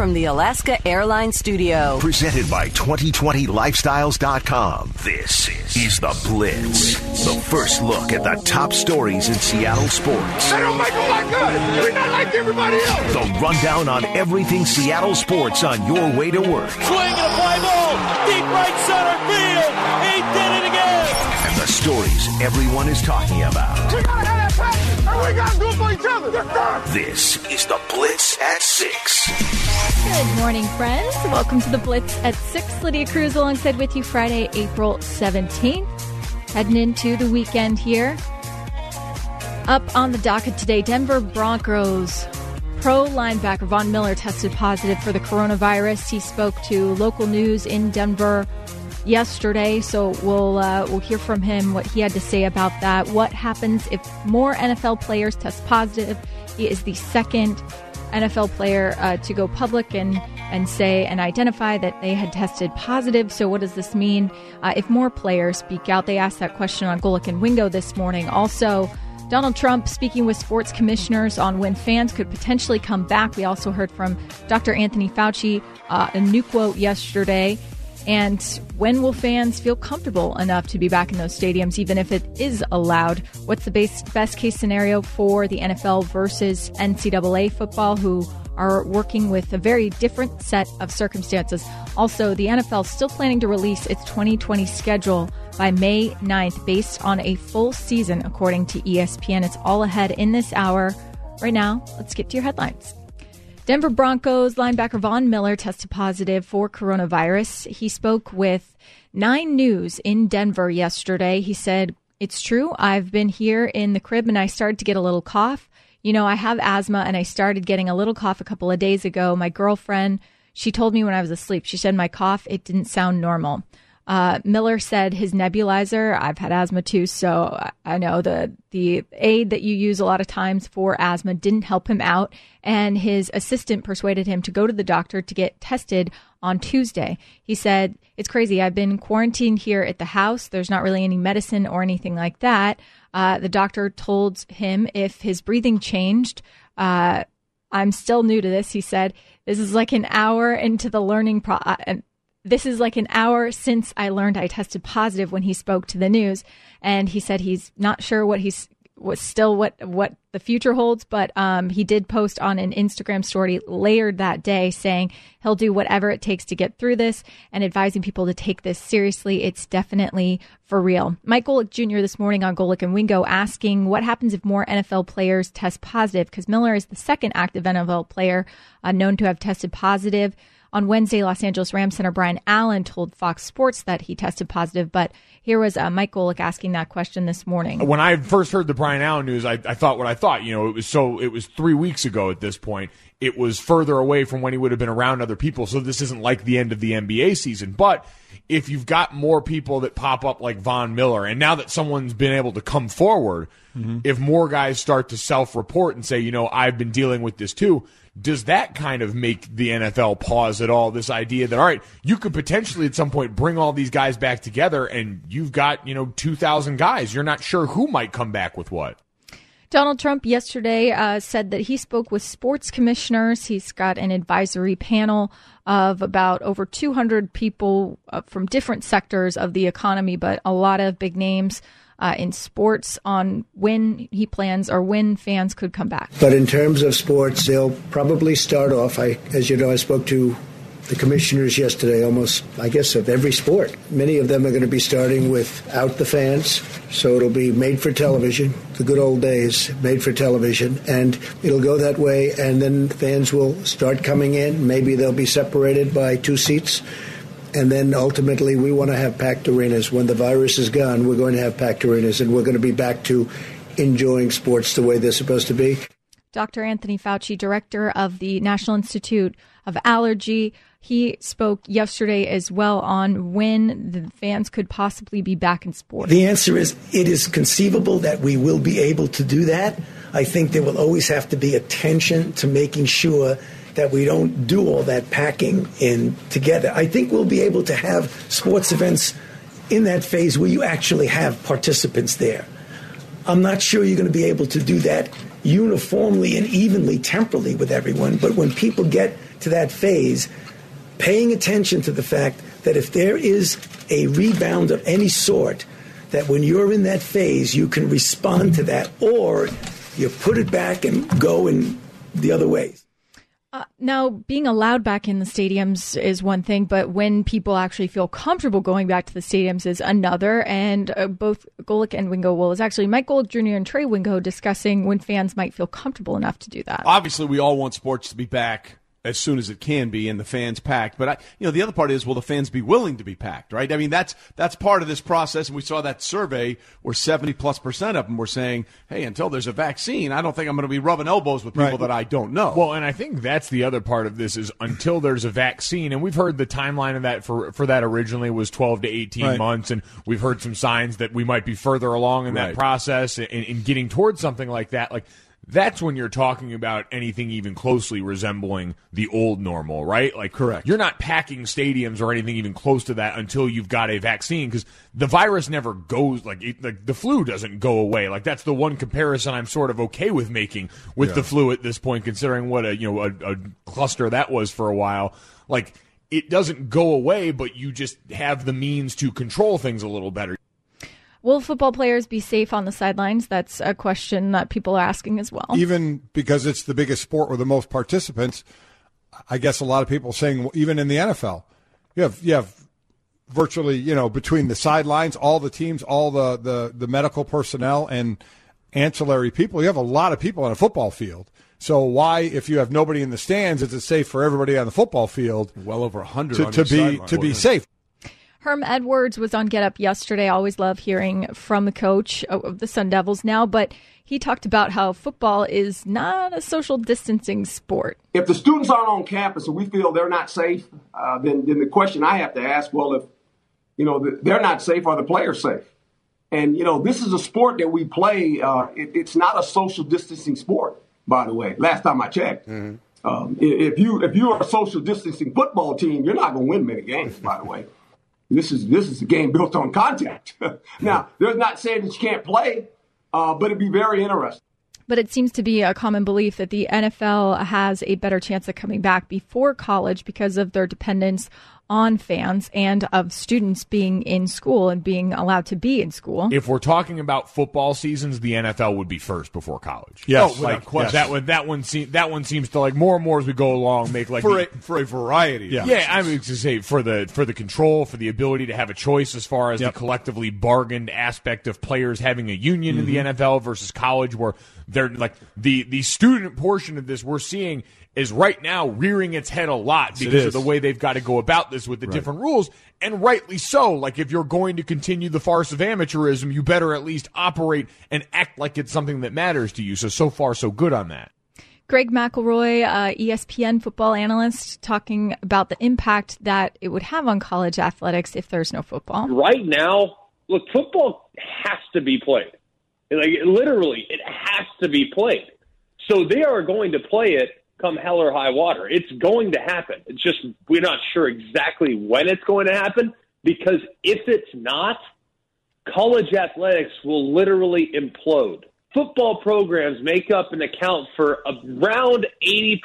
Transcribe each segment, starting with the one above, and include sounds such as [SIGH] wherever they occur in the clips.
from the Alaska Airlines Studio. Presented by 2020lifestyles.com. This is The Blitz. The first look at the top stories in Seattle sports. They don't make them like us. We're not like everybody else. The rundown on everything Seattle sports on your way to work. Swing and a fly ball. Deep right center field. He did it again. And the stories everyone is talking about. We gotta have that passion, and we gotta do it for each other. Yes. This is The Blitz at 6. Good morning, friends. Welcome to the Blitz at 6. Lydia Cruz alongside with you Friday, April 17th. Heading into the weekend here. Up on the docket today, Denver Broncos pro linebacker Von Miller tested positive for the coronavirus. He spoke to local news in Denver yesterday, so we'll uh, we'll hear from him what he had to say about that. What happens if more NFL players test positive? He is the second NFL player uh, to go public and and say and identify that they had tested positive. So what does this mean uh, if more players speak out? They asked that question on Golic and Wingo this morning. Also. Donald Trump speaking with sports commissioners on when fans could potentially come back. We also heard from Dr. Anthony Fauci, uh, a new quote yesterday. And when will fans feel comfortable enough to be back in those stadiums, even if it is allowed? What's the base, best case scenario for the NFL versus NCAA football, who are working with a very different set of circumstances? Also, the NFL still planning to release its 2020 schedule by May 9th based on a full season, according to ESPN. It's all ahead in this hour. Right now, let's get to your headlines. Denver Broncos linebacker Von Miller tested positive for coronavirus. He spoke with Nine News in Denver yesterday. He said, It's true. I've been here in the crib and I started to get a little cough. You know, I have asthma and I started getting a little cough a couple of days ago. My girlfriend, she told me when I was asleep, she said my cough, it didn't sound normal. Uh, Miller said his nebulizer. I've had asthma too, so I know the the aid that you use a lot of times for asthma didn't help him out, and his assistant persuaded him to go to the doctor to get tested on Tuesday. He said, "It's crazy. I've been quarantined here at the house. There's not really any medicine or anything like that." Uh, the doctor told him if his breathing changed. Uh, I'm still new to this. He said, "This is like an hour into the learning pro." This is like an hour since I learned I tested positive when he spoke to the news, and he said he's not sure what he's was still what what the future holds, but um, he did post on an Instagram story layered that day saying he'll do whatever it takes to get through this and advising people to take this seriously. It's definitely for real. Mike Golic Jr. this morning on Golic and Wingo asking what happens if more NFL players test positive because Miller is the second active NFL player uh, known to have tested positive. On Wednesday, Los Angeles Rams center Brian Allen told Fox Sports that he tested positive, but here was uh, Mike Golic asking that question this morning. When I first heard the Brian Allen news, I, I thought what I thought. You know, it was so it was three weeks ago at this point. It was further away from when he would have been around other people. So this isn't like the end of the NBA season. But if you've got more people that pop up like Von Miller, and now that someone's been able to come forward, mm-hmm. if more guys start to self-report and say, you know, I've been dealing with this too, does that kind of make the NFL pause at all? This idea that all right, you could potentially at some point bring all these guys back together, and you've got you know two thousand guys. You're not sure who might come back with what. Donald Trump yesterday uh, said that he spoke with sports commissioners. He's got an advisory panel of about over 200 people uh, from different sectors of the economy, but a lot of big names uh, in sports on when he plans or when fans could come back. But in terms of sports, they'll probably start off. I, as you know, I spoke to the commissioners yesterday, almost, I guess, of every sport. Many of them are going to be starting without the fans, so it'll be made for television, the good old days, made for television, and it'll go that way, and then fans will start coming in. Maybe they'll be separated by two seats. And then ultimately, we want to have packed arenas. When the virus is gone, we're going to have packed arenas, and we're going to be back to enjoying sports the way they're supposed to be. Dr. Anthony Fauci, director of the National Institute of Allergy, he spoke yesterday as well on when the fans could possibly be back in sports. The answer is it is conceivable that we will be able to do that. I think there will always have to be attention to making sure that we don't do all that packing in together. I think we'll be able to have sports events in that phase where you actually have participants there. I'm not sure you're going to be able to do that uniformly and evenly temporally with everyone. But when people get to that phase, paying attention to the fact that if there is a rebound of any sort, that when you're in that phase, you can respond to that, or you put it back and go in the other way. Uh, now, being allowed back in the stadiums is one thing, but when people actually feel comfortable going back to the stadiums is another. And uh, both Golic and Wingo, well, it's actually Mike Golic Jr. and Trey Wingo discussing when fans might feel comfortable enough to do that. Obviously, we all want sports to be back as soon as it can be and the fans packed. But I, you know, the other part is will the fans be willing to be packed, right? I mean, that's that's part of this process. And we saw that survey where 70 plus percent of them were saying, "Hey, until there's a vaccine, I don't think I'm going to be rubbing elbows with people right. that I don't know." Well, and I think that's the other part of this is until there's a vaccine, and we've heard the timeline of that for for that originally was 12 to 18 right. months, and we've heard some signs that we might be further along in right. that process in, in getting towards something like that. Like that's when you're talking about anything even closely resembling the old normal, right? Like, correct. You're not packing stadiums or anything even close to that until you've got a vaccine because the virus never goes like, it, like the flu doesn't go away. Like that's the one comparison I'm sort of okay with making with yeah. the flu at this point, considering what a you know a, a cluster that was for a while. Like it doesn't go away, but you just have the means to control things a little better. Will football players be safe on the sidelines? That's a question that people are asking as well. Even because it's the biggest sport with the most participants, I guess a lot of people saying even in the NFL, you have you have virtually you know between the sidelines, all the teams, all the the, the medical personnel and ancillary people, you have a lot of people on a football field. So why, if you have nobody in the stands, is it safe for everybody on the football field? Well over hundred to, to be sideline. to be safe. Herm Edwards was on Get Up yesterday. I always love hearing from the coach of the Sun Devils now, but he talked about how football is not a social distancing sport. If the students aren't on campus and we feel they're not safe, uh, then, then the question I have to ask, well, if you know they're not safe, are the players safe? And you know this is a sport that we play. Uh, it, it's not a social distancing sport, by the way. Last time I checked. Mm-hmm. Um, if you if you are a social distancing football team, you're not going to win many games. By the way, this is this is a game built on contact. [LAUGHS] now, they're not saying that you can't play, uh, but it'd be very interesting. But it seems to be a common belief that the NFL has a better chance of coming back before college because of their dependence on fans and of students being in school and being allowed to be in school. If we're talking about football seasons, the NFL would be first before college. Yes, oh, like yes. that one. That one. Se- that one seems to like more and more as we go along make like for the, a, for a variety. Yeah, yeah. I mean to say for the for the control, for the ability to have a choice as far as yep. the collectively bargained aspect of players having a union mm-hmm. in the mm-hmm. NFL versus college, where they're like the the student portion of this we're seeing is right now rearing its head a lot because of the way they've got to go about this with the right. different rules, and rightly so. Like if you're going to continue the farce of amateurism, you better at least operate and act like it's something that matters to you. So so far so good on that. Greg McElroy, uh, ESPN football analyst, talking about the impact that it would have on college athletics if there's no football. Right now, look, football has to be played. Like literally, it has to be played. So they are going to play it come hell or high water. It's going to happen. It's just we're not sure exactly when it's going to happen because if it's not, college athletics will literally implode. Football programs make up and account for around 80%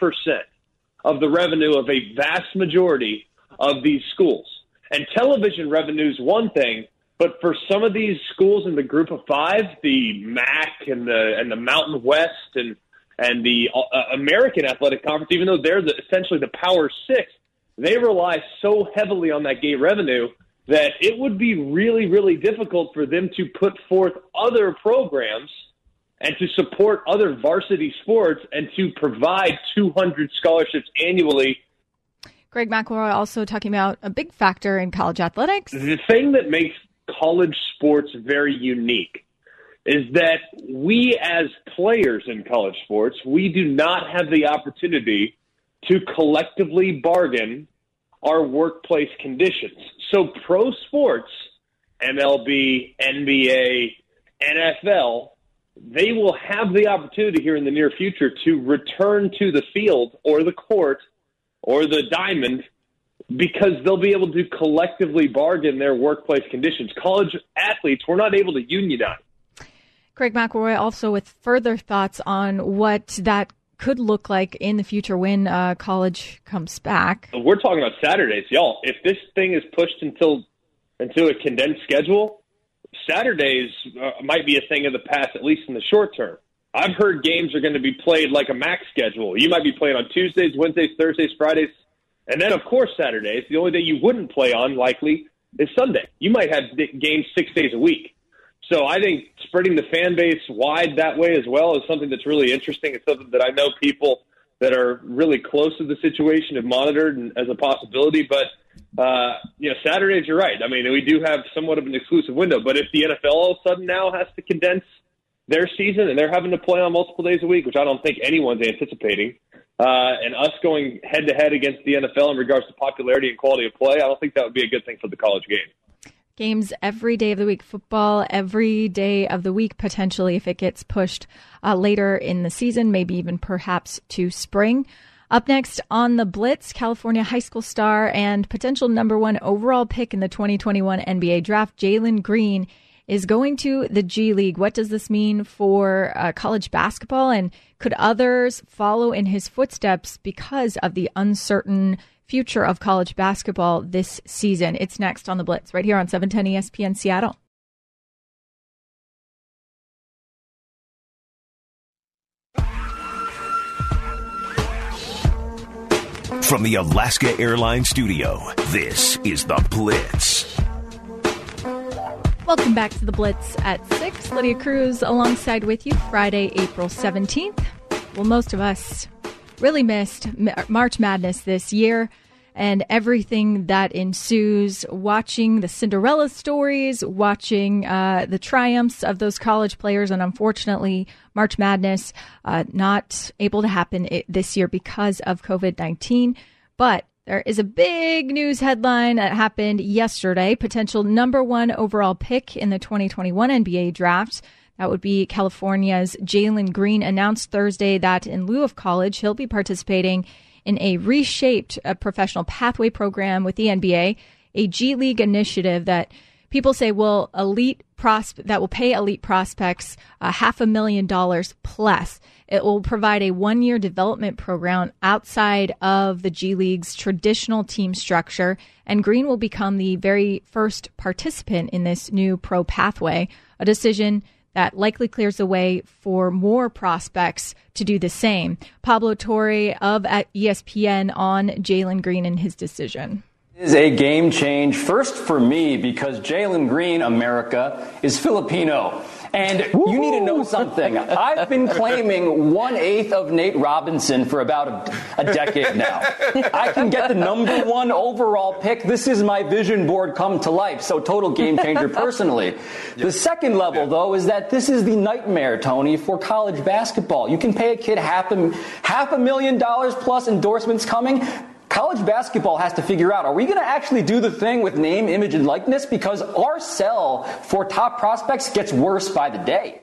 of the revenue of a vast majority of these schools. And television revenue is one thing, but for some of these schools in the group of five, the MAC and the and the Mountain West and and the uh, American Athletic Conference, even though they're the, essentially the Power Six, they rely so heavily on that gate revenue that it would be really, really difficult for them to put forth other programs and to support other varsity sports and to provide 200 scholarships annually. Greg McElroy also talking about a big factor in college athletics. The thing that makes college sports very unique is that we as players in college sports, we do not have the opportunity to collectively bargain our workplace conditions. So pro sports, MLB, NBA, NFL, they will have the opportunity here in the near future to return to the field or the court or the diamond because they'll be able to collectively bargain their workplace conditions. College athletes were not able to unionize. Greg McElroy also with further thoughts on what that could look like in the future when uh, college comes back. We're talking about Saturdays, y'all. If this thing is pushed until until a condensed schedule, Saturdays uh, might be a thing of the past, at least in the short term. I've heard games are going to be played like a max schedule. You might be playing on Tuesdays, Wednesdays, Thursdays, Fridays, and then of course Saturdays. The only day you wouldn't play on likely is Sunday. You might have games six days a week. So I think spreading the fan base wide that way as well is something that's really interesting. It's something that I know people that are really close to the situation have monitored and, as a possibility. But uh, you know, Saturdays, you're right. I mean, we do have somewhat of an exclusive window. But if the NFL all of a sudden now has to condense their season and they're having to play on multiple days a week, which I don't think anyone's anticipating, uh, and us going head to head against the NFL in regards to popularity and quality of play, I don't think that would be a good thing for the college game games every day of the week, football every day of the week, potentially if it gets pushed uh, later in the season, maybe even perhaps to spring. Up next on the Blitz, California high school star and potential number one overall pick in the 2021 NBA draft, Jalen Green, is going to the G League. What does this mean for uh, college basketball? And could others follow in his footsteps because of the uncertain future of college basketball this season. It's next on the Blitz, right here on 710 ESPN Seattle. From the Alaska Airlines Studio, this is The Blitz. Welcome back to The Blitz at 6. Lydia Cruz alongside with you Friday, April 17th. Well, most of us really missed March Madness this year and everything that ensues. Watching the Cinderella stories, watching uh, the triumphs of those college players, and unfortunately, March Madness uh, not able to happen this year because of COVID 19. But there is a big news headline that happened yesterday. Potential number one overall pick in the 2021 NBA draft. That would be California's Jalen Green announced Thursday that in lieu of college, he'll be participating in a reshaped uh, professional pathway program with the NBA, a G League initiative that people say will elite prosp- that will pay elite prospects uh, half a million dollars plus. It will provide a one year development program outside of the G League's traditional team structure, and Green will become the very first participant in this new pro pathway, a decision that likely clears the way for more prospects to do the same. Pablo Torre of ESPN on Jalen Green and his decision is a game change first for me because Jalen Green, America, is Filipino. And Woo-hoo! you need to know something. I've been claiming one eighth of Nate Robinson for about a, a, decade now. I can get the number one overall pick. This is my vision board come to life. So total game changer personally. Yep. The second level, yep. though, is that this is the nightmare, Tony, for college basketball. You can pay a kid half a half a million dollars plus endorsements coming college basketball has to figure out are we going to actually do the thing with name, image, and likeness? Because our sell for top prospects gets worse by the day.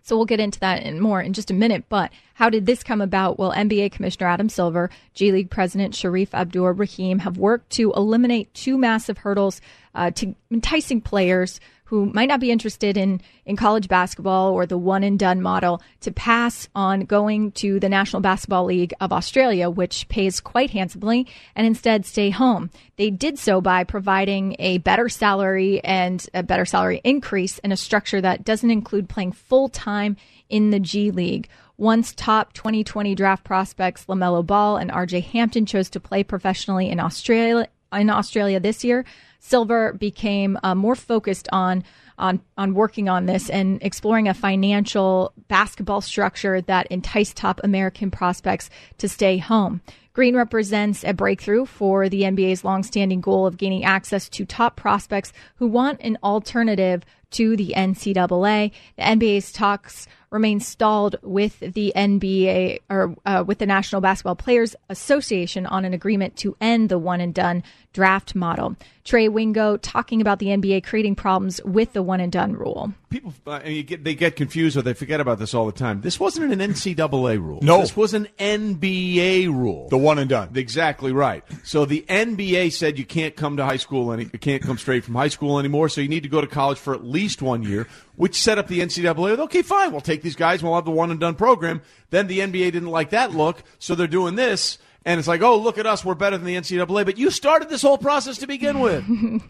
So we'll get into that and more in just a minute. But how did this come about? Well, NBA Commissioner Adam Silver, G League President Sharif Abdur-Rahim have worked to eliminate two massive hurdles uh, to enticing players who might not be interested in, in college basketball or the one and done model to pass on going to the National Basketball League of Australia, which pays quite handsomely, and instead stay home. They did so by providing a better salary and a better salary increase in a structure that doesn't include playing full time in the G League. Once top 2020 draft prospects LaMelo Ball and RJ Hampton chose to play professionally in Australia in Australia this year, Silver became uh, more focused on on on working on this and exploring a financial basketball structure that enticed top American prospects to stay home. Green represents a breakthrough for the NBA's longstanding goal of gaining access to top prospects who want an alternative to the NCAA. The NBA's talks remain stalled with the NBA or uh, with the National Basketball Players Association on an agreement to end the one and done draft model. Trey Wingo talking about the NBA creating problems with the one and done rule. People, uh, get, they get confused or they forget about this all the time. This wasn't an NCAA rule. No, this was an NBA rule. The one and done. Exactly right. So the NBA said you can't come to high school any, you can't come straight from high school anymore. So you need to go to college for at least one year, which set up the NCAA. Okay, fine, we'll take these guys. We'll have the one and done program. Then the NBA didn't like that look, so they're doing this. And it's like, oh, look at us, we're better than the NCAA. But you started this whole process to begin with. [LAUGHS]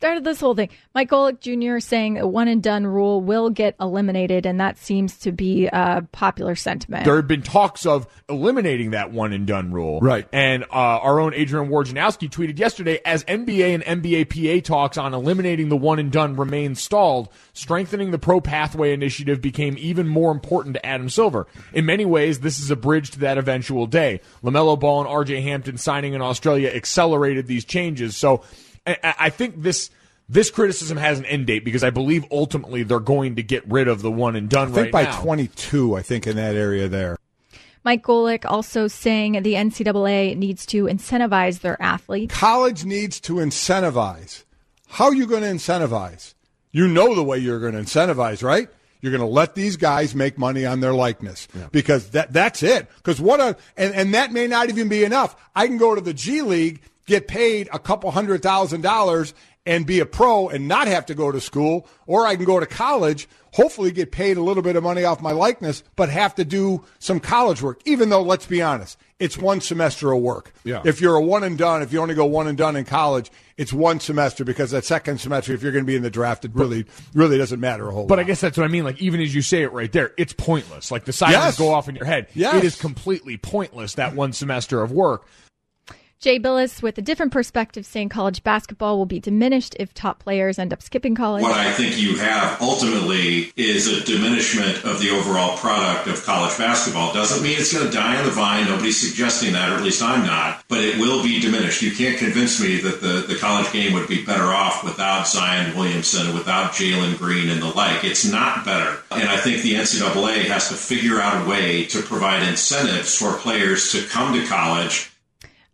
started this whole thing. Mike Golic Jr. saying a one and done rule will get eliminated, and that seems to be a popular sentiment. There have been talks of eliminating that one and done rule. Right. And uh, our own Adrian Wojnarowski tweeted yesterday as NBA and NBA PA talks on eliminating the one and done remain stalled, strengthening the pro pathway initiative became even more important to Adam Silver. In many ways, this is a bridge to that eventual day. LaMelo Ball and RJ Hampton signing in Australia accelerated these changes. So, I think this this criticism has an end date because I believe ultimately they're going to get rid of the one and done. I think right by now. 22, I think in that area there. Mike Golic also saying the NCAA needs to incentivize their athletes. College needs to incentivize. How are you going to incentivize? You know the way you're going to incentivize, right? You're going to let these guys make money on their likeness yeah. because that that's it. Because what a and, and that may not even be enough. I can go to the G League get paid a couple hundred thousand dollars and be a pro and not have to go to school, or I can go to college, hopefully get paid a little bit of money off my likeness, but have to do some college work, even though, let's be honest, it's one semester of work. Yeah. If you're a one and done, if you only go one and done in college, it's one semester because that second semester, if you're going to be in the draft, it really, really doesn't matter a whole but lot. But I guess that's what I mean. Like, even as you say it right there, it's pointless. Like, the sirens Yes. go off in your head. Yes. It is completely pointless, that one semester of work. Jay Bilas with a different perspective saying college basketball will be diminished if top players end up skipping college. What I think you have ultimately is a diminishment of the overall product of college basketball. Doesn't mean it's going to die on the vine. Nobody's suggesting that, or at least I'm not. But it will be diminished. You can't convince me that the, the college game would be better off without Zion Williamson and without Jalen Green and the like. It's not better. And I think the NCAA has to figure out a way to provide incentives for players to come to college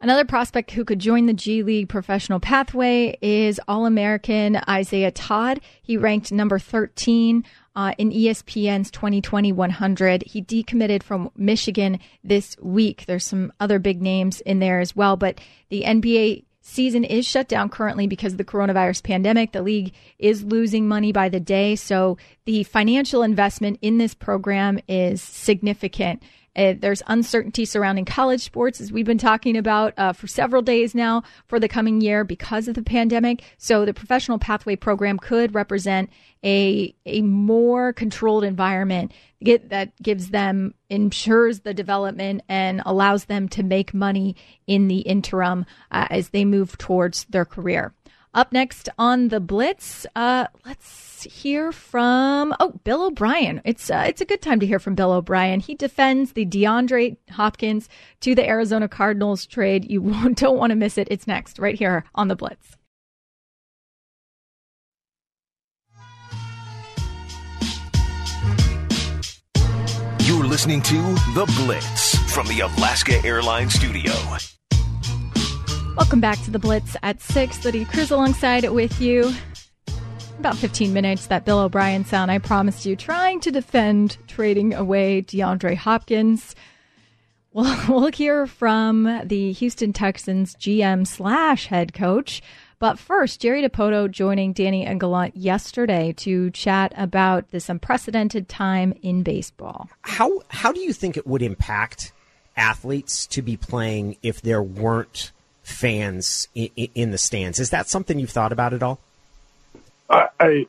Another prospect who could join the G League professional pathway is All American Isaiah Todd. He ranked number 13 uh, in ESPN's 2020 100. He decommitted from Michigan this week. There's some other big names in there as well, but the NBA season is shut down currently because of the coronavirus pandemic. The league is losing money by the day. So the financial investment in this program is significant. Uh, there's uncertainty surrounding college sports, as we've been talking about uh, for several days now for the coming year because of the pandemic. So the professional pathway program could represent a a more controlled environment get, that gives them ensures the development and allows them to make money in the interim uh, as they move towards their career. Up next on the Blitz, uh, let's hear from oh Bill O'Brien. It's uh, it's a good time to hear from Bill O'Brien. He defends the DeAndre Hopkins to the Arizona Cardinals trade. You [LAUGHS] don't want to miss it. It's next right here on the Blitz. You're listening to The Blitz from the Alaska Airlines Studio. Welcome back to the Blitz at six. Lydia Cruz alongside with you. About 15 minutes, that Bill O'Brien sound I promised you, trying to defend trading away DeAndre Hopkins. Well, [LAUGHS] we'll hear from the Houston Texans GM slash head coach. But first, Jerry Dipoto joining Danny and Gallant yesterday to chat about this unprecedented time in baseball. How how do you think it would impact athletes to be playing if there weren't fans in, in the stands? Is that something you've thought about at all? I, I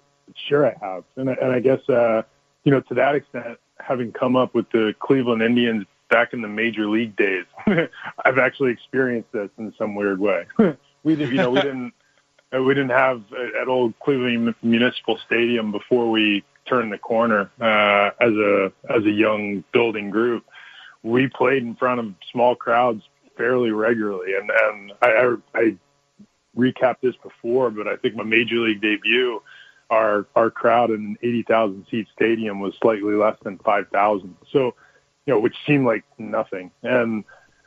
sure I have, and I, and I guess uh, you know to that extent, having come up with the Cleveland Indians back in the major league days, [LAUGHS] I've actually experienced this in some weird way. [LAUGHS] we did, you know, we didn't [LAUGHS] uh, we didn't have uh, at old Cleveland Municipal Stadium before we turned the corner uh, as a as a young building group. We played in front of small crowds fairly regularly, and and I, I, I recapped this before, but I think my major league debut, our our crowd in an eighty thousand seat stadium was slightly less than five thousand. So, you know, which seemed like nothing, and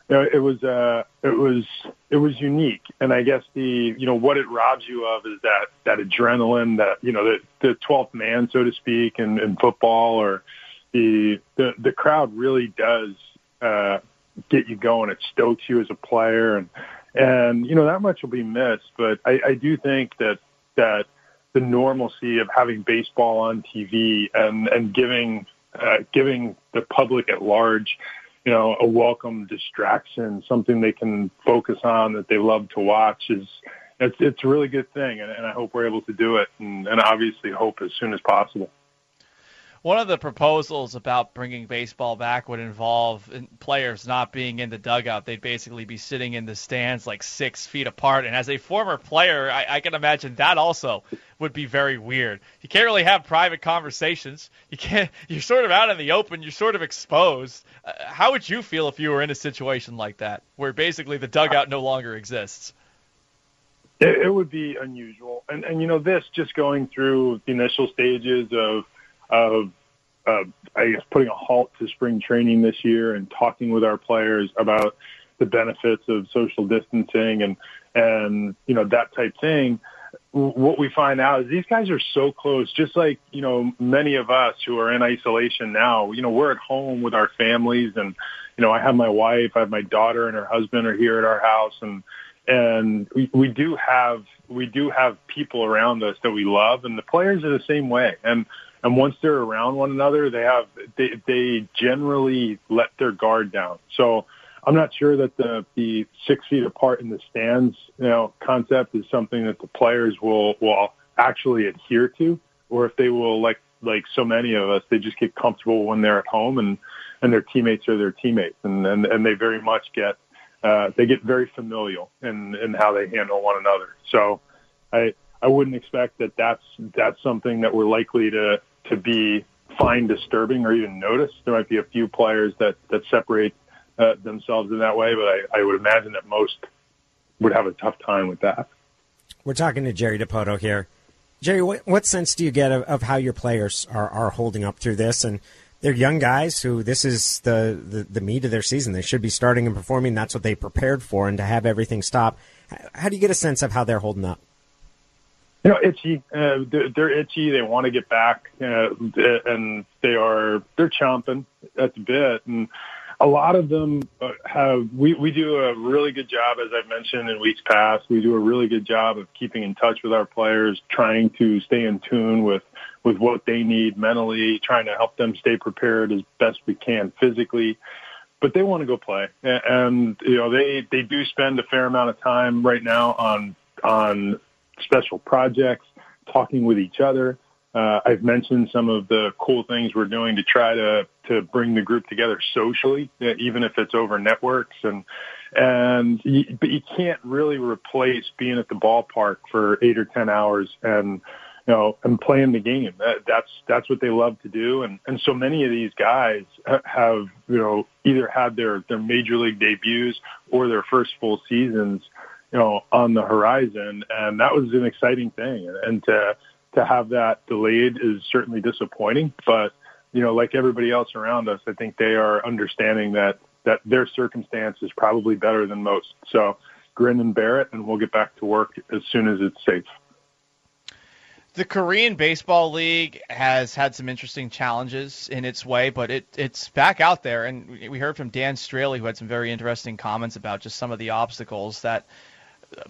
you know, it was uh, it was it was unique. And I guess the you know what it robs you of is that that adrenaline, that you know the the twelfth man, so to speak, in, in football, or the the the crowd really does. Uh, get you going. It stokes you as a player, and and you know that much will be missed. But I, I do think that that the normalcy of having baseball on TV and and giving uh, giving the public at large, you know, a welcome distraction, something they can focus on that they love to watch is it's it's a really good thing, and, and I hope we're able to do it, and, and obviously hope as soon as possible. One of the proposals about bringing baseball back would involve players not being in the dugout. They'd basically be sitting in the stands like six feet apart. And as a former player, I, I can imagine that also would be very weird. You can't really have private conversations. You can't. [LAUGHS] You're sort of out in the open. You're sort of exposed. Uh, how would you feel if you were in a situation like that, where basically the dugout no longer exists? It, it would be unusual, and and you know this just going through the initial stages of of uh, I guess putting a halt to spring training this year and talking with our players about the benefits of social distancing and and you know that type thing. What we find out is these guys are so close, just like you know many of us who are in isolation now. You know we're at home with our families, and you know I have my wife, I have my daughter, and her husband are here at our house, and and we, we do have we do have people around us that we love, and the players are the same way. And and once they're around one another, they have they they generally let their guard down. So I'm not sure that the the six feet apart in the stands, you know, concept is something that the players will will actually adhere to, or if they will like like so many of us, they just get comfortable when they're at home and and their teammates are their teammates, and and, and they very much get uh, they get very familial in in how they handle one another. So I I wouldn't expect that that's that's something that we're likely to to be find disturbing or even notice. There might be a few players that that separate uh, themselves in that way, but I, I would imagine that most would have a tough time with that. We're talking to Jerry Dipoto here. Jerry, what, what sense do you get of, of how your players are, are holding up through this? And they're young guys who this is the, the, the meat of their season. They should be starting and performing. That's what they prepared for, and to have everything stop. How do you get a sense of how they're holding up? You know, itchy. Uh, they're, they're, itchy. They want to get back, uh, and they are they're chomping at the bit. And a lot of them uh, have. We we do a really good job, as I've mentioned in weeks past. We do a really good job of keeping in touch with our players, trying to stay in tune with with what they need mentally, trying to help them stay prepared as best we can physically. But they want to go play, and you know they they do spend a fair amount of time right now on on special projects, talking with each other. Uh, I've mentioned some of the cool things we're doing to try to to bring the group together socially, even if it's over networks and and you, but you can't really replace being at the ballpark for eight or ten hours and you know and playing the game. That, that's that's what they love to do, and and so many of these guys have you know either had their their major league debuts or their first full seasons you know, on the horizon. And that was an exciting thing. And to, to have that delayed is certainly disappointing, but you know, like everybody else around us, I think they are understanding that, that their circumstance is probably better than most. So grin and bear it and we'll get back to work as soon as it's safe. The Korean Baseball League has had some interesting challenges in its way, but it, it's back out there. And we heard from Dan Straily, who had some very interesting comments about just some of the obstacles that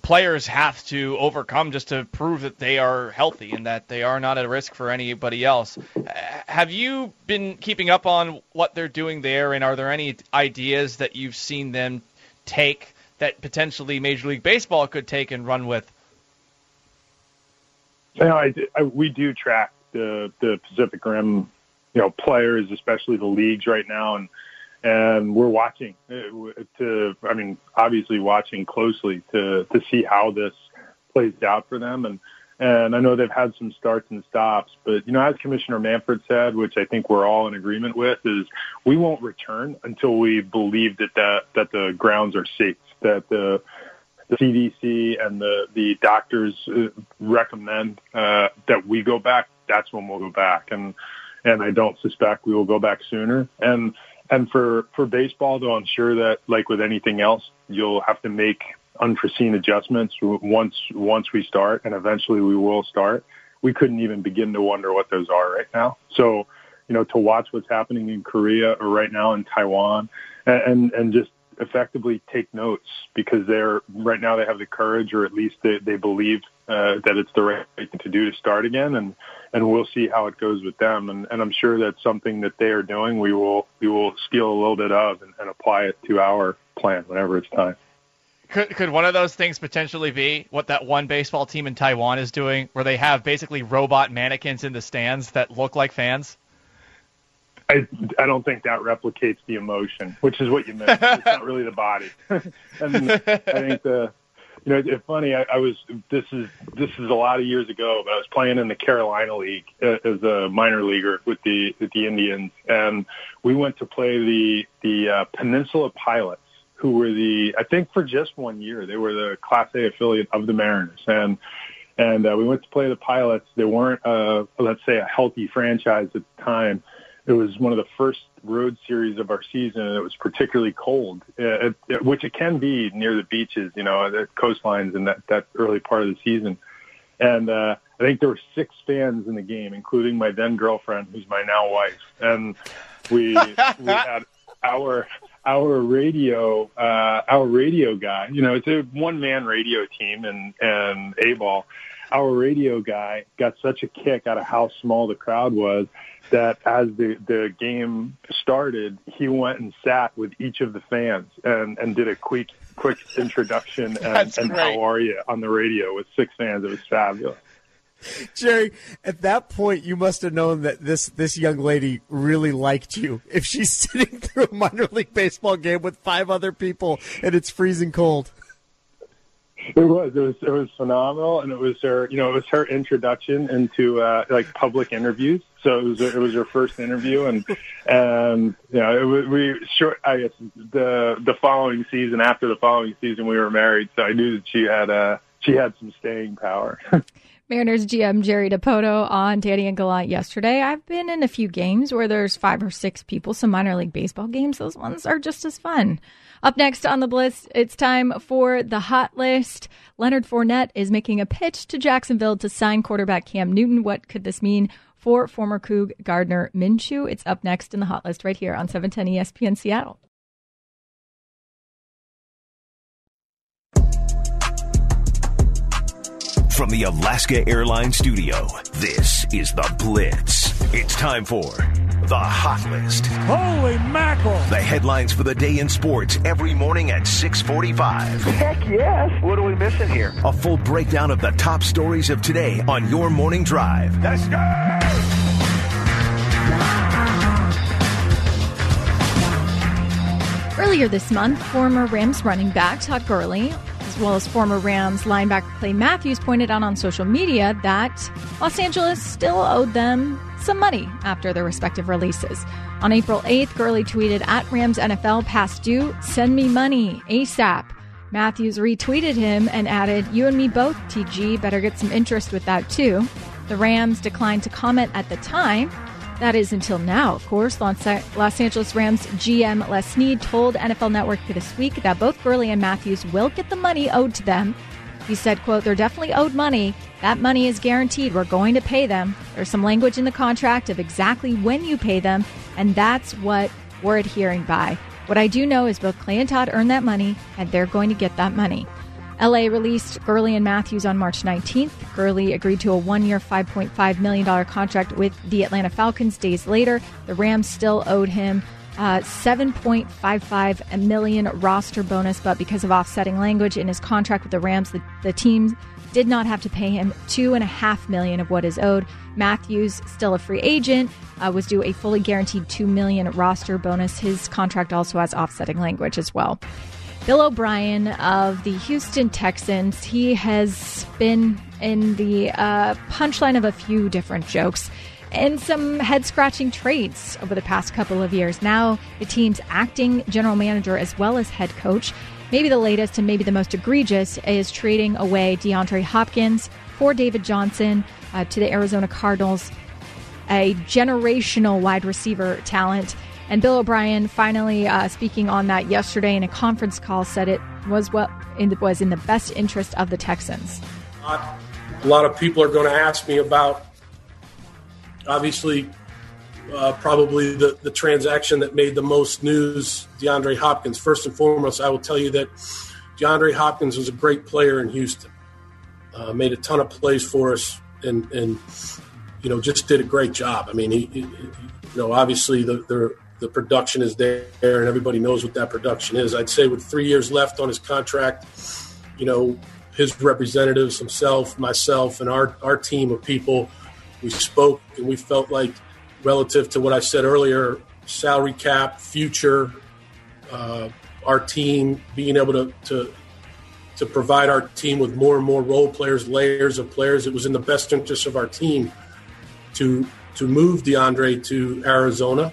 players have to overcome just to prove that they are healthy and that they are not at risk for anybody else. Uh, have you been keeping up on what they're doing there, and are there any ideas that you've seen them take that potentially Major League Baseball could take and run with? You know, I, I, we do track the the Pacific Rim, you know, players, especially the leagues right now, and and we're watching uh, to, I mean, obviously watching closely to, to see how this plays out for them. And, and I know they've had some starts and stops, but you know, as Commissioner Manfred said, which I think we're all in agreement with, is we won't return until we believe that that, that the grounds are safe, that the, the CDC and the, the doctors uh, recommend uh, that we go back. That's when we'll go back. And, and I don't suspect we will go back sooner. And, and for, for baseball, though, I'm sure that like with anything else, you'll have to make unforeseen adjustments once, once we start and eventually we will start. We couldn't even begin to wonder what those are right now. So, you know, to watch what's happening in Korea or right now in Taiwan and, and, just effectively take notes because they're right now they have the courage, or at least they, they believe uh, that it's the right thing to do to start again, and and we'll see how it goes with them. And, and I'm sure that's something that they are doing. We will we will steal a little bit of and, and apply it to our plan whenever it's time. Could could one of those things potentially be what that one baseball team in Taiwan is doing, where they have basically robot mannequins in the stands that look like fans? I, I don't think that replicates the emotion, which is what you meant. It's not really the body. [LAUGHS] and I think the, you know, it's funny. I, I was this is this is a lot of years ago, but I was playing in the Carolina League uh, as a minor leaguer with the with the Indians, and we went to play the the uh, Peninsula Pilots, who were the I think for just one year they were the Class A affiliate of the Mariners, and and uh, we went to play the Pilots. They weren't, uh, let's say, a healthy franchise at the time it was one of the first road series of our season, and it was particularly cold, uh, which it can be near the beaches, you know, the coastlines in that that early part of the season. And uh, I think there were six fans in the game, including my then girlfriend, who's my now wife, and we we had our our radio uh, our radio guy. You know, it's a one man radio team, and and a ball. Our radio guy got such a kick out of how small the crowd was that as the, the game started, he went and sat with each of the fans and, and did a quick quick introduction [LAUGHS] and, and how are you on the radio with six fans. It was fabulous. Jerry, at that point, you must have known that this this young lady really liked you. If she's [LAUGHS] sitting through a minor league baseball game with five other people and it's freezing cold. It was. It was. It was phenomenal, and it was her. You know, it was her introduction into uh, like public interviews. So it was. It was her first interview, and and [LAUGHS] you know, it was, we short. I guess the the following season, after the following season, we were married. So I knew that she had uh she had some staying power. [LAUGHS] Mariners GM Jerry Dipoto on Danny and Gallant yesterday. I've been in a few games where there's five or six people, some minor league baseball games. Those ones are just as fun. Up next on the Blitz, it's time for the hot list. Leonard Fournette is making a pitch to Jacksonville to sign quarterback Cam Newton. What could this mean for former Coug Gardner Minshew? It's up next in the hot list right here on 710 ESPN Seattle. From the Alaska Airlines studio, this is The Blitz. It's time for The Hot List. Holy mackerel! The headlines for the day in sports every morning at 645. Heck yes! What are we missing here? A full breakdown of the top stories of today on your morning drive. Let's go! Earlier this month, former Rams running back Todd Gurley as well as former Rams linebacker Clay Matthews pointed out on social media that Los Angeles still owed them some money after their respective releases. On April 8th, Gurley tweeted at Rams NFL past due, send me money ASAP. Matthews retweeted him and added, You and me both, TG, better get some interest with that too. The Rams declined to comment at the time, that is until now, of course. Los Angeles Rams GM Les Snead told NFL Network this week that both Gurley and Matthews will get the money owed to them. He said, quote, they're definitely owed money. That money is guaranteed. We're going to pay them. There's some language in the contract of exactly when you pay them, and that's what we're adhering by. What I do know is both Clay and Todd earn that money, and they're going to get that money. LA released Gurley and Matthews on March 19th. Gurley agreed to a one year, $5.5 million contract with the Atlanta Falcons. Days later, the Rams still owed him uh, 7.55 million roster bonus, but because of offsetting language in his contract with the Rams, the, the team did not have to pay him two and a half million of what is owed. Matthews, still a free agent, uh, was due a fully guaranteed two million roster bonus. His contract also has offsetting language as well. Bill O'Brien of the Houston Texans. He has been in the uh, punchline of a few different jokes and some head scratching trades over the past couple of years. Now, the team's acting general manager as well as head coach. Maybe the latest and maybe the most egregious is trading away DeAndre Hopkins for David Johnson uh, to the Arizona Cardinals, a generational wide receiver talent. And Bill O'Brien, finally uh, speaking on that yesterday in a conference call, said it was what in the, was in the best interest of the Texans. A lot of people are going to ask me about, obviously, uh, probably the, the transaction that made the most news, DeAndre Hopkins. First and foremost, I will tell you that DeAndre Hopkins was a great player in Houston. Uh, made a ton of plays for us, and and you know just did a great job. I mean, he, he you know obviously the, the the production is there, and everybody knows what that production is. I'd say with three years left on his contract, you know his representatives, himself, myself, and our our team of people, we spoke and we felt like relative to what I said earlier, salary cap, future, uh, our team being able to, to to provide our team with more and more role players, layers of players. It was in the best interest of our team to to move DeAndre to Arizona.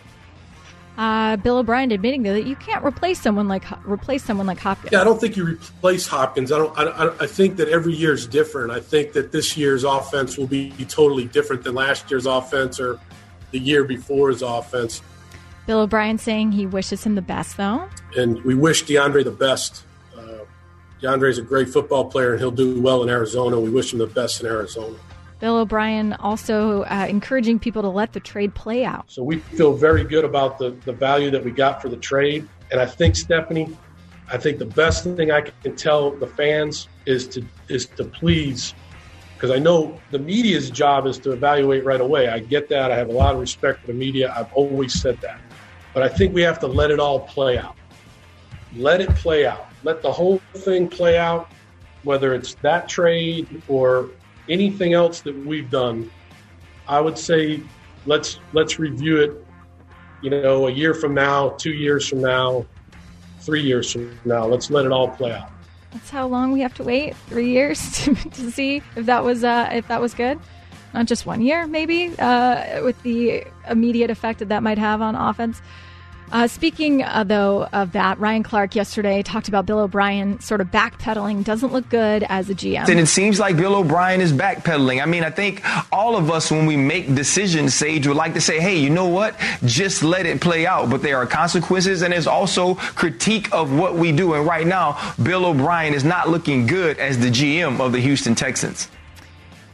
Uh, Bill O'Brien admitting though that you can't replace someone like replace someone like Hopkins. Yeah, I don't think you replace Hopkins. I don't. I, I think that every year is different. I think that this year's offense will be totally different than last year's offense or the year before's offense. Bill O'Brien saying he wishes him the best though, and we wish DeAndre the best. Uh, DeAndre is a great football player, and he'll do well in Arizona. We wish him the best in Arizona. Bill O'Brien also uh, encouraging people to let the trade play out. So we feel very good about the, the value that we got for the trade. And I think, Stephanie, I think the best thing I can tell the fans is to is to please, because I know the media's job is to evaluate right away. I get that. I have a lot of respect for the media. I've always said that. But I think we have to let it all play out. Let it play out. Let the whole thing play out, whether it's that trade or anything else that we've done, I would say let's let's review it. You know, a year from now, two years from now, three years from now. Let's let it all play out. That's how long we have to wait three years [LAUGHS] to, to see if that was uh, if that was good. Not just one year, maybe, uh, with the immediate effect that that might have on offense. Uh, speaking, uh, though, of that, Ryan Clark yesterday talked about Bill O'Brien sort of backpedaling, doesn't look good as a GM. And it seems like Bill O'Brien is backpedaling. I mean, I think all of us, when we make decisions, Sage, would like to say, hey, you know what? Just let it play out. But there are consequences, and there's also critique of what we do. And right now, Bill O'Brien is not looking good as the GM of the Houston Texans.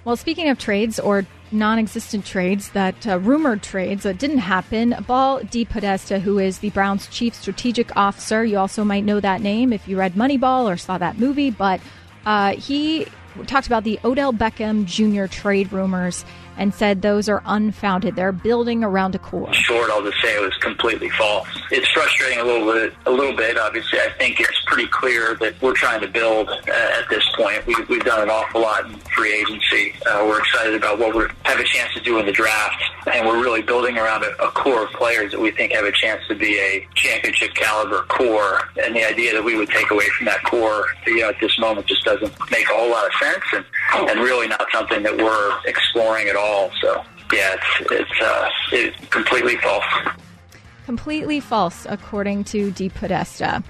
Well, speaking of trades or non existent trades, that uh, rumored trades that didn't happen, Paul DePodesta, who is the Browns' chief strategic officer, you also might know that name if you read Moneyball or saw that movie, but uh, he talked about the Odell Beckham Jr. trade rumors and said those are unfounded. They're building around a core. Short, I'll just say it was completely false. It's frustrating a little bit. A little bit, obviously. I think it's pretty clear that we're trying to build uh, at this point. We, we've done an awful lot in free agency. Uh, we're excited about what we have a chance to do in the draft, and we're really building around a, a core of players that we think have a chance to be a championship caliber core. And the idea that we would take away from that core, you know, at this moment, just doesn't make a whole lot of sense, and, and really not something that we're exploring at all all. So yeah, it's it's uh, it's completely false. Completely false, according to DePodesta.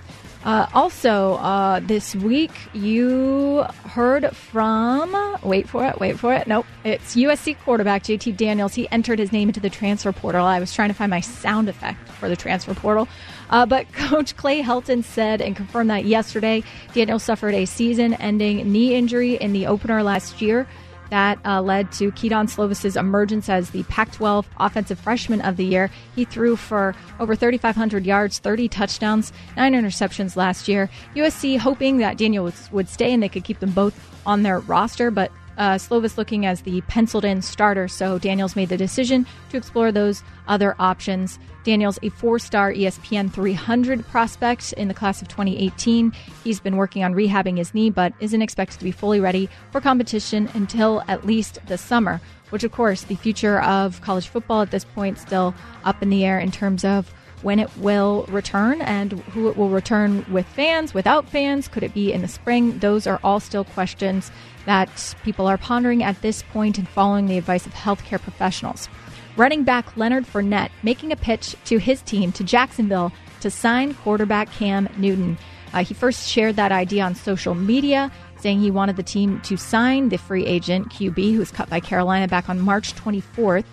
Uh, also, uh, this week you heard from, wait for it, wait for it. Nope. It's USC quarterback JT Daniels. He entered his name into the transfer portal. I was trying to find my sound effect for the transfer portal. Uh, but [LAUGHS] Coach Clay Helton said and confirmed that yesterday Daniels suffered a season ending knee injury in the opener last year. That uh, led to Kedon Slovis's emergence as the Pac 12 Offensive Freshman of the Year. He threw for over 3,500 yards, 30 touchdowns, nine interceptions last year. USC hoping that Daniel would stay and they could keep them both on their roster, but uh, Slovis looking as the penciled in starter, so Daniels made the decision to explore those other options. Daniels, a four star ESPN 300 prospect in the class of 2018. He's been working on rehabbing his knee, but isn't expected to be fully ready for competition until at least the summer, which, of course, the future of college football at this point still up in the air in terms of when it will return and who it will return with fans, without fans. Could it be in the spring? Those are all still questions that people are pondering at this point and following the advice of healthcare professionals. Running back Leonard Fournette making a pitch to his team to Jacksonville to sign quarterback Cam Newton. Uh, he first shared that idea on social media, saying he wanted the team to sign the free agent QB, who was cut by Carolina back on March 24th.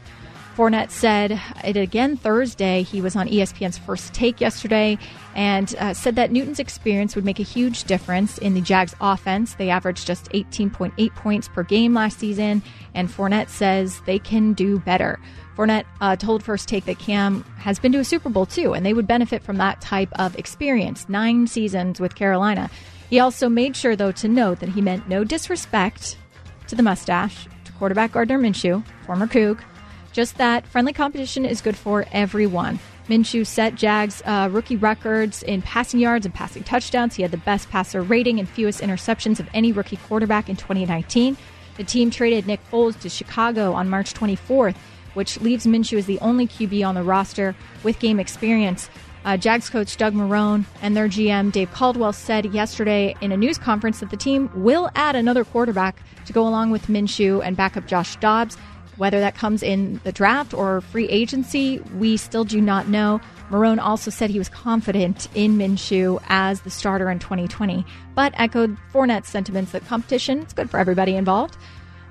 Fournette said it again Thursday. He was on ESPN's first take yesterday and uh, said that Newton's experience would make a huge difference in the Jags offense. They averaged just 18.8 points per game last season, and Fournette says they can do better. Fournette uh, told First Take that Cam has been to a Super Bowl too, and they would benefit from that type of experience. Nine seasons with Carolina. He also made sure, though, to note that he meant no disrespect to the mustache, to quarterback Gardner Minshew, former Coug, just that friendly competition is good for everyone. Minshew set Jags uh, rookie records in passing yards and passing touchdowns. He had the best passer rating and fewest interceptions of any rookie quarterback in 2019. The team traded Nick Foles to Chicago on March 24th, which leaves Minshew as the only QB on the roster with game experience. Uh, Jags coach Doug Marrone and their GM Dave Caldwell said yesterday in a news conference that the team will add another quarterback to go along with Minshew and backup Josh Dobbs. Whether that comes in the draft or free agency, we still do not know. Marrone also said he was confident in Minshew as the starter in 2020, but echoed Fournette's sentiments that competition is good for everybody involved.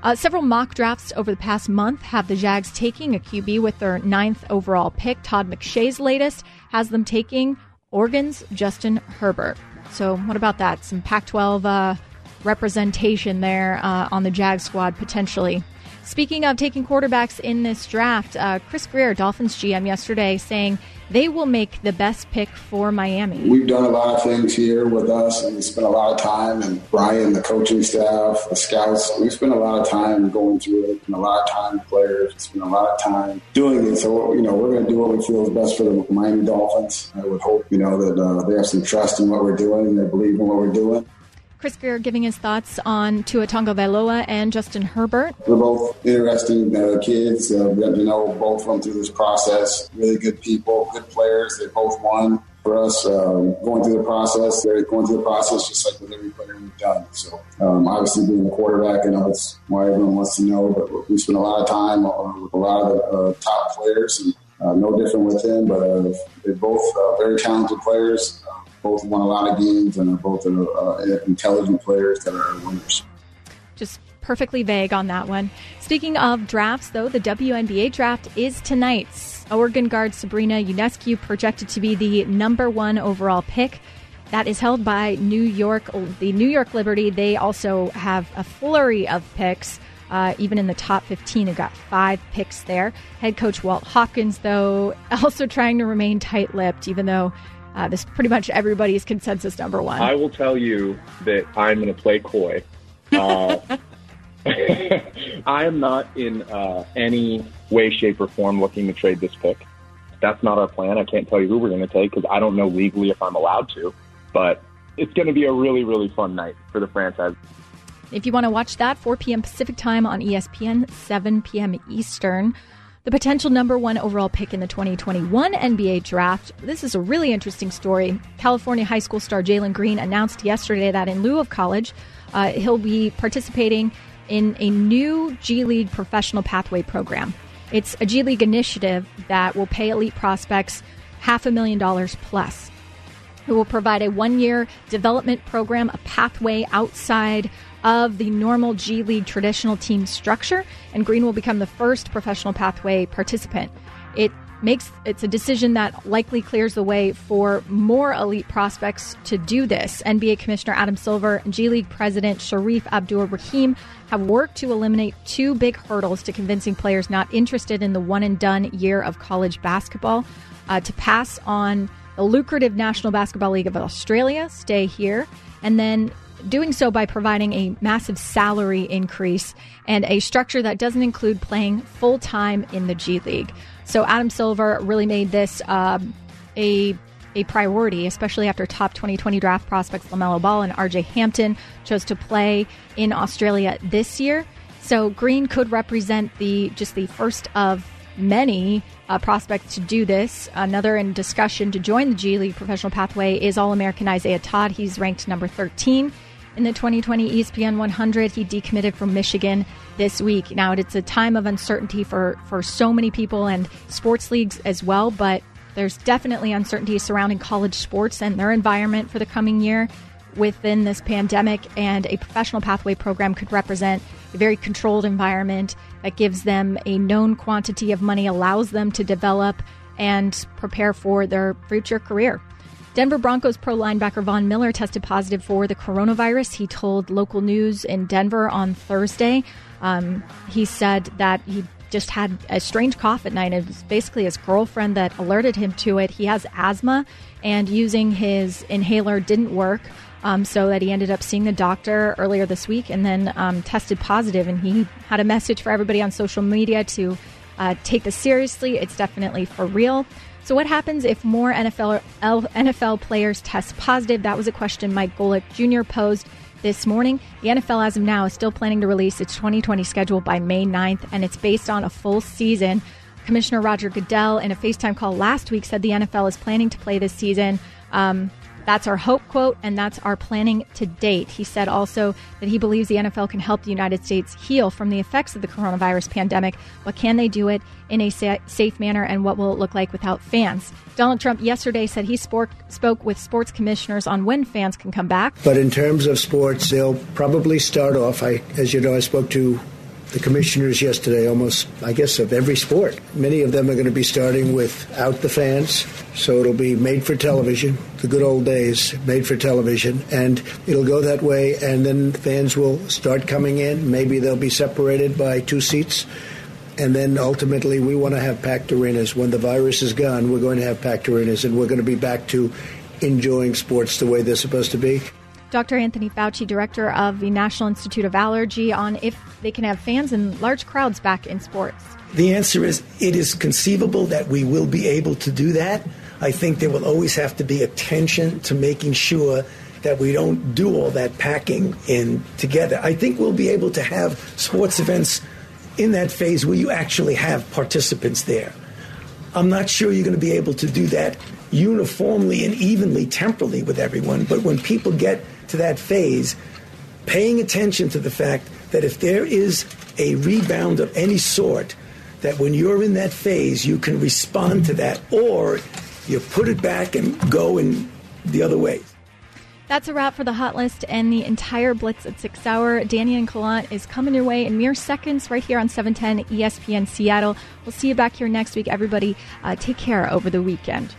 Uh, several mock drafts over the past month have the Jags taking a QB with their ninth overall pick. Todd McShay's latest has them taking Oregon's Justin Herbert. So, what about that? Some Pac 12 uh, representation there uh, on the Jag squad potentially. Speaking of taking quarterbacks in this draft, uh, Chris Grier, Dolphins GM, yesterday saying they will make the best pick for Miami. We've done a lot of things here with us, and we spent a lot of time. And Brian, the coaching staff, the scouts, we spent a lot of time going through it, and a lot of time players. Spent a lot of time doing it. So you know, we're going to do what we feel is best for the Miami Dolphins. I would hope you know that uh, they have some trust in what we're doing, and they believe in what we're doing. Chris Grier giving his thoughts on Tua Tagovailoa and Justin Herbert. They're both interesting uh, kids. Uh, we got to know both them through this process. Really good people, good players. They both won for us um, going through the process. They're going through the process just like with every player we've done. So um, obviously being a quarterback, I know that's why everyone wants to know, but we spent a lot of time with a lot of the uh, top players and uh, no different with him, but uh, they're both uh, very talented players both won a lot of games and are both uh, intelligent players that are winners. Just perfectly vague on that one. Speaking of drafts, though, the WNBA draft is tonight. Oregon guard Sabrina Ionescu projected to be the number one overall pick. That is held by New York, the New York Liberty. They also have a flurry of picks. Uh, even in the top 15, they've got five picks there. Head coach Walt Hopkins, though, [LAUGHS] also trying to remain tight lipped, even though uh, this is pretty much everybody's consensus number one. I will tell you that I'm going to play coy. Uh, [LAUGHS] I am not in uh, any way, shape, or form looking to trade this pick. That's not our plan. I can't tell you who we're going to take because I don't know legally if I'm allowed to. But it's going to be a really, really fun night for the franchise. If you want to watch that, 4 p.m. Pacific time on ESPN, 7 p.m. Eastern the potential number one overall pick in the 2021 NBA draft. This is a really interesting story. California high school star Jalen Green announced yesterday that in lieu of college, uh, he'll be participating in a new G League professional pathway program. It's a G League initiative that will pay elite prospects half a million dollars plus. It will provide a one year development program, a pathway outside of the normal G League traditional team structure, and Green will become the first professional pathway participant. It makes it's a decision that likely clears the way for more elite prospects to do this. NBA Commissioner Adam Silver and G League President Shareef Abdur-Rahim have worked to eliminate two big hurdles to convincing players not interested in the one and done year of college basketball uh, to pass on the lucrative National Basketball League of Australia, stay here, and then doing so by providing a massive salary increase and a structure that doesn't include playing full time in the G League. So Adam Silver really made this um, a a priority, especially after top 2020 draft prospects LaMelo Ball and RJ Hampton chose to play in Australia this year. So Green could represent the just the first of many uh, prospect to do this. Another in discussion to join the G League professional pathway is All American Isaiah Todd. He's ranked number 13 in the 2020 ESPN 100. He decommitted from Michigan this week. Now, it's a time of uncertainty for, for so many people and sports leagues as well, but there's definitely uncertainty surrounding college sports and their environment for the coming year within this pandemic, and a professional pathway program could represent a very controlled environment that gives them a known quantity of money, allows them to develop and prepare for their future career. Denver Broncos pro linebacker Von Miller tested positive for the coronavirus. He told local news in Denver on Thursday. Um, he said that he just had a strange cough at night. It was basically his girlfriend that alerted him to it. He has asthma, and using his inhaler didn't work. Um, so that he ended up seeing the doctor earlier this week and then um, tested positive. And he had a message for everybody on social media to uh, take this seriously. It's definitely for real. So, what happens if more NFL NFL players test positive? That was a question Mike Golic Jr. posed this morning. The NFL, as of now, is still planning to release its 2020 schedule by May 9th, and it's based on a full season. Commissioner Roger Goodell, in a FaceTime call last week, said the NFL is planning to play this season. Um, that's our hope quote, and that's our planning to date. He said also that he believes the NFL can help the United States heal from the effects of the coronavirus pandemic, but can they do it in a sa- safe manner, and what will it look like without fans? Donald Trump yesterday said he spoke, spoke with sports commissioners on when fans can come back. But in terms of sports, they'll probably start off. I, as you know, I spoke to the commissioners yesterday, almost, I guess, of every sport. Many of them are going to be starting without the fans, so it'll be made for television, the good old days, made for television, and it'll go that way, and then fans will start coming in. Maybe they'll be separated by two seats. And then ultimately, we want to have packed arenas. When the virus is gone, we're going to have packed arenas, and we're going to be back to enjoying sports the way they're supposed to be. Dr. Anthony Fauci, director of the National Institute of Allergy, on if they can have fans and large crowds back in sports. The answer is it is conceivable that we will be able to do that. I think there will always have to be attention to making sure that we don't do all that packing in together. I think we'll be able to have sports events in that phase where you actually have participants there. I'm not sure you're going to be able to do that uniformly and evenly temporally with everyone, but when people get to that phase, paying attention to the fact that if there is a rebound of any sort, that when you're in that phase, you can respond to that, or you put it back and go in the other way. That's a wrap for the hot list and the entire Blitz at 6 Hour. Danny and Gallant is coming your way in mere seconds right here on 710 ESPN Seattle. We'll see you back here next week. Everybody, uh, take care over the weekend.